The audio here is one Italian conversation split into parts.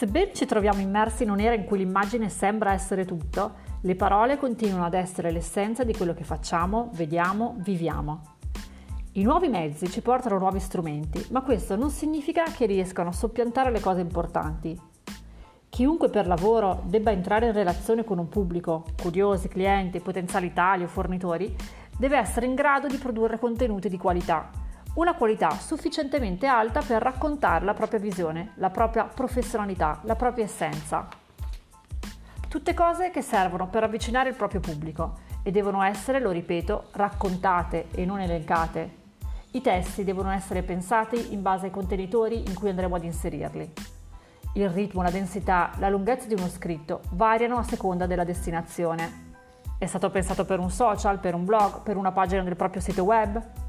Sebbene ci troviamo immersi in un'era in cui l'immagine sembra essere tutto, le parole continuano ad essere l'essenza di quello che facciamo, vediamo, viviamo. I nuovi mezzi ci portano nuovi strumenti, ma questo non significa che riescano a soppiantare le cose importanti. Chiunque per lavoro debba entrare in relazione con un pubblico, curiosi, clienti, potenziali tali o fornitori, deve essere in grado di produrre contenuti di qualità, una qualità sufficientemente alta per raccontare la propria visione, la propria professionalità, la propria essenza. Tutte cose che servono per avvicinare il proprio pubblico e devono essere, lo ripeto, raccontate e non elencate. I testi devono essere pensati in base ai contenitori in cui andremo ad inserirli. Il ritmo, la densità, la lunghezza di uno scritto variano a seconda della destinazione. È stato pensato per un social, per un blog, per una pagina del proprio sito web?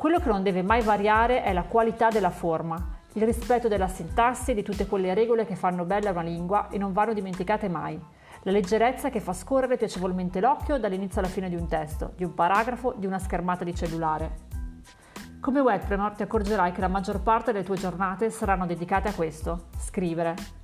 Quello che non deve mai variare è la qualità della forma, il rispetto della sintassi e di tutte quelle regole che fanno bella una lingua e non vanno dimenticate mai. La leggerezza che fa scorrere piacevolmente l'occhio dall'inizio alla fine di un testo, di un paragrafo, di una schermata di cellulare. Come webpreneur ti accorgerai che la maggior parte delle tue giornate saranno dedicate a questo, scrivere.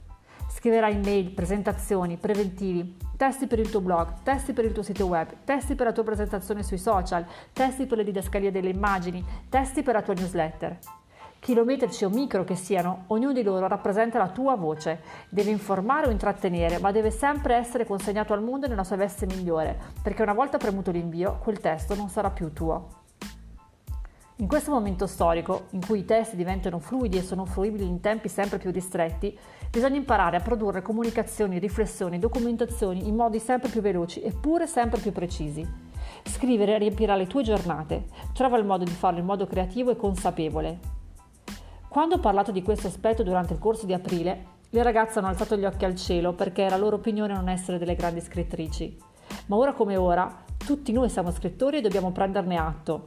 Scriverai mail, presentazioni, preventivi, testi per il tuo blog, testi per il tuo sito web, testi per la tua presentazione sui social, testi per le didascalie delle immagini, testi per la tua newsletter. Chilometrici o micro che siano, ognuno di loro rappresenta la tua voce, deve informare o intrattenere, ma deve sempre essere consegnato al mondo nella sua veste migliore, perché una volta premuto l'invio, quel testo non sarà più tuo. In questo momento storico, in cui i testi diventano fluidi e sono fruibili in tempi sempre più ristretti, bisogna imparare a produrre comunicazioni, riflessioni, documentazioni in modi sempre più veloci eppure sempre più precisi. Scrivere riempirà le tue giornate, trova il modo di farlo in modo creativo e consapevole. Quando ho parlato di questo aspetto durante il corso di aprile, le ragazze hanno alzato gli occhi al cielo perché era loro opinione non essere delle grandi scrittrici. Ma ora come ora, tutti noi siamo scrittori e dobbiamo prenderne atto.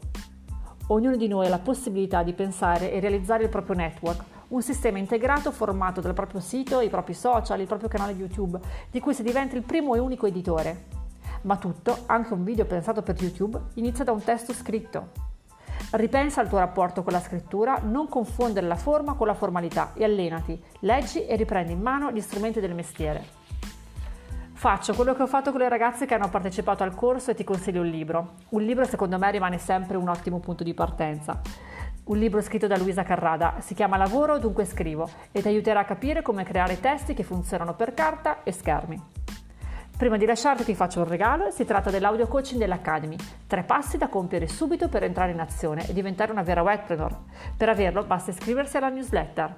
Ognuno di noi ha la possibilità di pensare e realizzare il proprio network, un sistema integrato formato dal proprio sito, i propri social, il proprio canale YouTube, di cui si diventa il primo e unico editore. Ma tutto, anche un video pensato per YouTube, inizia da un testo scritto. Ripensa al tuo rapporto con la scrittura, non confondere la forma con la formalità e allenati, leggi e riprendi in mano gli strumenti del mestiere. Faccio quello che ho fatto con le ragazze che hanno partecipato al corso e ti consiglio un libro. Un libro secondo me rimane sempre un ottimo punto di partenza. Un libro scritto da Luisa Carrada, si chiama Lavoro dunque scrivo e ti aiuterà a capire come creare testi che funzionano per carta e schermi. Prima di lasciarti ti faccio un regalo si tratta dell'audio coaching dell'Academy. Tre passi da compiere subito per entrare in azione e diventare una vera webpreneur. Per averlo basta iscriversi alla newsletter.